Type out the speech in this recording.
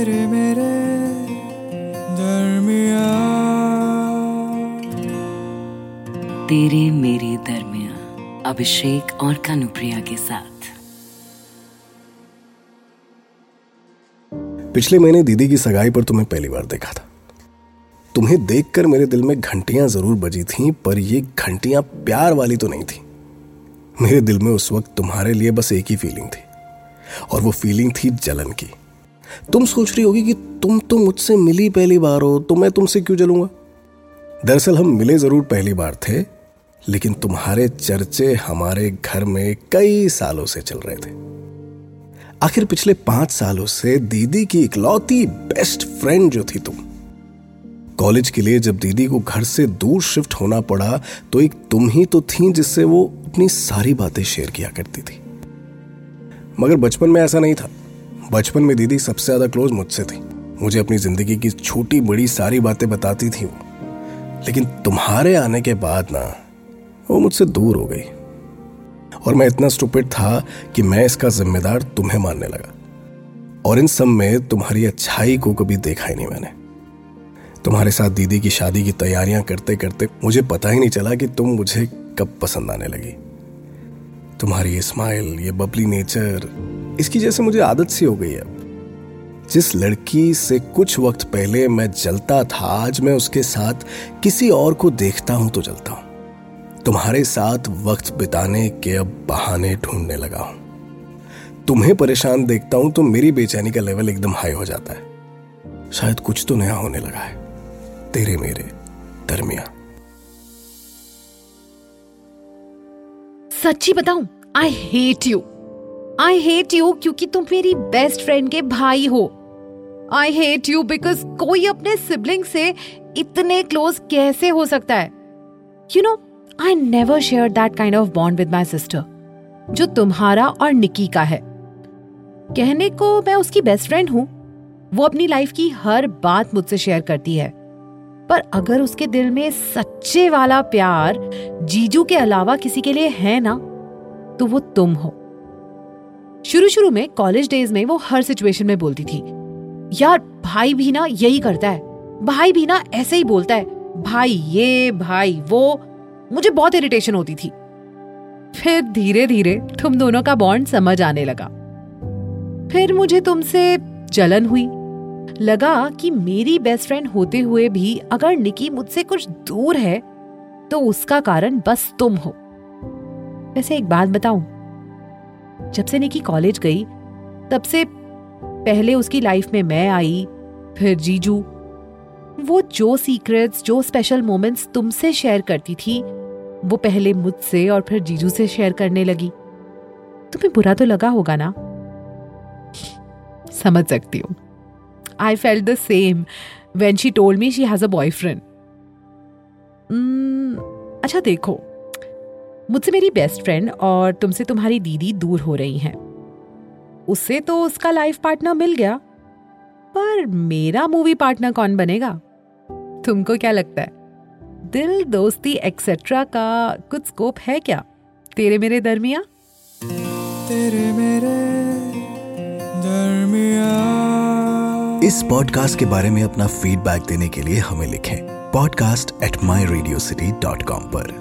तेरे मेरे दरमिया तेरे मेरे दरमिया अभिषेक और कानुप्रिया के साथ। पिछले महीने दीदी की सगाई पर तुम्हें पहली बार देखा था। तुम्हें देखकर मेरे दिल में घंटियाँ ज़रूर बजी थीं पर ये घंटियाँ प्यार वाली तो नहीं थी। मेरे दिल में उस वक्त तुम्हारे लिए बस एक ही फीलिंग थी और वो फीलिंग थी जलन की। तुम सोच रही होगी कि तुम तो मुझसे मिली पहली बार हो तो मैं तुमसे क्यों जलूँगा? दरअसल हम मिले ज़रूर पहली बार थे, लेकिन तुम्हारे चर्चे हमारे घर में कई सालों से चल रहे थे। आखिर पिछले पाँच सालों से दीदी की इकलौती बेस्ट फ्रेंड जो थी तुम। कॉलेज के लिए जब दीदी को घर से दूर शिफ्ट होना पड़ा तो एक तुम ही तो थी जिससे वो अपनी सारी बातें शेयर किया करती थी। मगर बचपन में ऐसा नहीं था। बचपन में दीदी सबसे ज़्यादा क्लोज मुझसे थी। मुझे अपनी ज़िंदगी की छोटी बड़ी सारी बातें बताती थी लेकिन तुम्हारे आने के बाद ना, वो मुझसे दूर हो गई। और मैं इतना स्टूपिड था कि मैं इसका जिम्मेदार तुम्हें मानने लगा। और इन सब में तुम्हारी अच्छाई को कभी देखा ही नहीं मैंने। तुम्हारे साथ दीदी की शादी की तैयारियाँ करते करते मुझे पता ही नहीं चला कि तुम मुझे कब पसंद आने लगी। तुम्हारी ये स्माइल ये बबली नेचर इसकी जैसे मुझे आदत सी हो गई अब जिस लड़की से कुछ वक्त पहले मैं जलता था, आज मैं उसके साथ किसी और को देखता हूँ तो जलता हूँ। तुम्हारे साथ वक्त बिताने के अब बहाने ढूँढने लगा हूँ। तुम्हें परेशान देखता हूँ तो मेरी बेचैनी का लेवल एकदम हाई हो जाता है। शायद कुछ तो नया होने लगा है। तेरे मेरे दरमिया सच्ची बताऊँ I hate you I hate you क्योंकि तुम मेरी बेस्ट फ्रेंड के भाई हो। आई हेट यू बिकॉज़ कोई अपने सिबलिंग से इतने क्लोज कैसे हो सकता है? You know I never share that kind of bond with my sister जो तुम्हारा और निकी का है। कहने को मैं उसकी बेस्ट फ्रेंड हूँ। वो अपनी लाइफ की हर बात मुझसे शेयर करती है। पर अगर उसके दिल में सच्चे वाला प्यार जीजू के अलावा किसी के लिए है ना तो वो तुम हो। शुरू शुरू में कॉलेज डेज़ में वो हर सिचुएशन में बोलती थी, यार, भाई भी ना यही करता है, भाई भी ना ऐसे ही बोलता है, भाई ये, भाई वो। मुझे बहुत इरिटेशन होती थी। फिर धीरे धीरे तुम दोनों का बॉन्ड समझ आने लगा। फिर मुझे तुमसे जलन हुई। लगा कि मेरी बेस्ट फ्रेंड होते हुए भी अगर निकी मुझसे कुछ दूर है तो उसका कारण बस तुम हो। वैसे एक बात बताऊँ जब से निकी कॉलेज गई तब से पहले उसकी लाइफ में मैं आई फिर जीजू। वो जो सीक्रेट्स जो स्पेशल मोमेंट्स तुमसे शेयर करती थी वो पहले मुझसे और फिर जीजू से शेयर करने लगी। तुम्हें बुरा तो लगा होगा ना? समझ सकती हूँ। I felt the same when she told me she has a. Mm, अच्छा देखो मुझसे मेरी बेस्ट फ्रेंड और तुमसे तुम्हारी दीदी दूर हो रही हैं। उससे तो उसका लाइफ पार्टनर मिल गया। पर मेरा मूवी पार्टनर कौन बनेगा? तुमको क्या लगता है? दिल दोस्ती एक्सेट्रा का कुछ स्कोप है क्या? तेरे मेरे दरमिया तेरे मेरे दरमिया इस पॉडकास्ट के बारे में अपना फीडबैक देने के लिए हमें लिखें podcast at my radio city dot com पर।